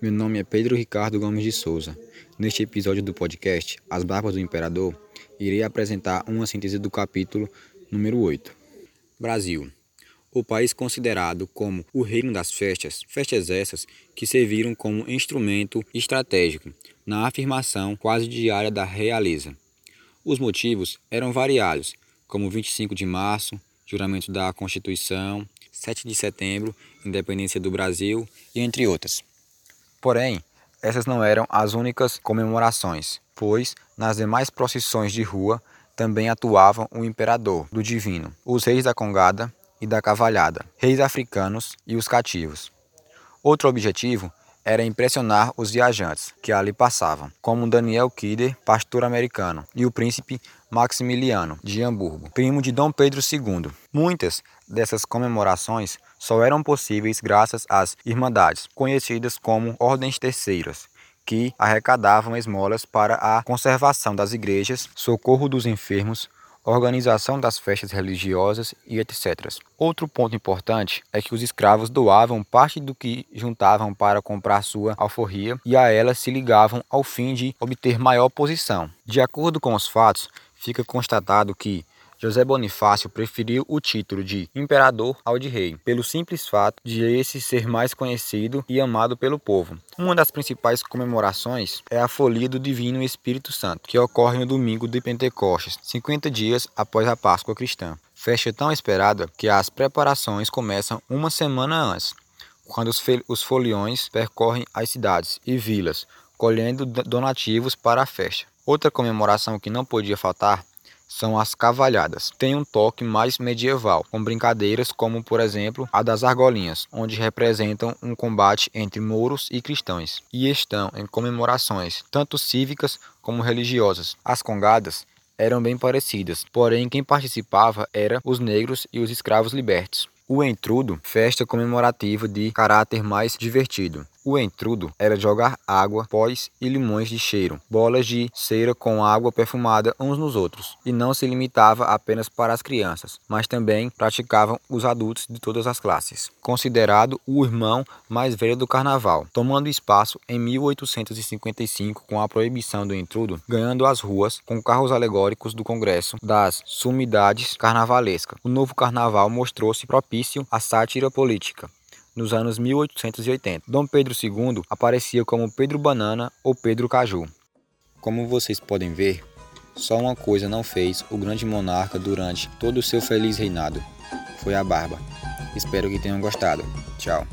Meu nome é Pedro Ricardo Gomes de Souza. Neste episódio do podcast As Barbas do Imperador, irei apresentar uma síntese do capítulo número 8. Brasil. O país considerado como o reino das festas, festas essas que serviram como instrumento estratégico na afirmação quase diária da realeza. Os motivos eram variados, como 25 de março, juramento da Constituição, 7 de setembro, independência do Brasil e entre outras. Porém, essas não eram as únicas comemorações, pois nas demais procissões de rua também atuavam o imperador do divino, os reis da congada e da cavalhada, reis africanos e os cativos. Outro objetivo era impressionar os viajantes que ali passavam, como Daniel Kidder, pastor americano, e o príncipe Maximiliano de Hamburgo, primo de Dom Pedro II. Muitas dessas comemorações só eram possíveis graças às Irmandades, conhecidas como Ordens Terceiras, que arrecadavam esmolas para a conservação das igrejas, socorro dos enfermos, organização das festas religiosas e etc. Outro ponto importante é que os escravos doavam parte do que juntavam para comprar sua alforria e a ela se ligavam ao fim de obter maior posição. De acordo com os fatos, fica constatado que José Bonifácio preferiu o título de imperador ao de rei, pelo simples fato de esse ser mais conhecido e amado pelo povo. Uma das principais comemorações é a Folia do Divino Espírito Santo, que ocorre no domingo de Pentecostes, 50 dias após a Páscoa cristã. Festa tão esperada que as preparações começam uma semana antes, quando os, foliões percorrem as cidades e vilas, colhendo donativos para a festa. Outra comemoração que não podia faltar são as cavalhadas. Tem um toque mais medieval, com brincadeiras como, por exemplo, a das argolinhas, onde representam um combate entre mouros e cristãos, e estão em comemorações tanto cívicas como religiosas. As congadas eram bem parecidas, porém quem participava era os negros e os escravos libertos. O entrudo, festa comemorativa de caráter mais divertido. O entrudo era jogar água, pós e limões de cheiro, bolas de cera com água perfumada uns nos outros, e não se limitava apenas para as crianças, mas também praticavam os adultos de todas as classes. Considerado o irmão mais velho do carnaval, tomando espaço em 1855 com a proibição do entrudo, ganhando as ruas com carros alegóricos do Congresso das sumidades carnavalescas. O novo carnaval mostrou-se propício à sátira política nos anos 1880. Dom Pedro II aparecia como Pedro Banana ou Pedro Caju. Como vocês podem ver, só uma coisa não fez o grande monarca durante todo o seu feliz reinado: foi a barba. Espero que tenham gostado. Tchau.